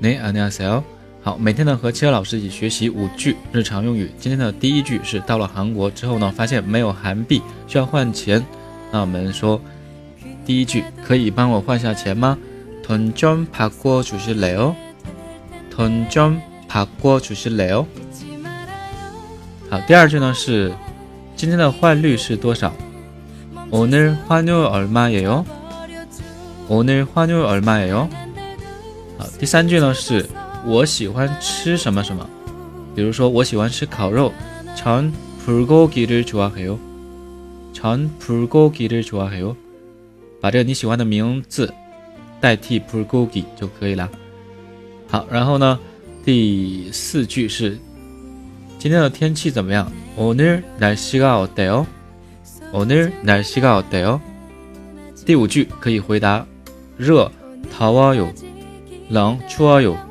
네안녕하세 요。 好，每天呢和七儿老师一起学习五句日常用语。今天的第一句是到了韩国之后呢，发现没有韩币，需要换钱。那我们说第一句，可以帮我换下钱吗？돈좀바꿔주실래 요？ 돈좀바꿔주실래 요？ 好，第二句呢是今天的换率是多少？오늘환율얼마예 요？ 오늘환율얼마예 요？ 好，第三句呢是。我喜欢吃什么什么，比如说我喜欢吃烤肉，전불고기를좋아해 요， 전불고기를좋아해 요， 把这个你喜欢的名字代替불고기就可以了。好，然后呢，第四句是今天的天气怎么样？오늘날씨가어때 요？ 오늘날씨가어때 요？ 第五句可以回答热，더워 요， 랑 추아요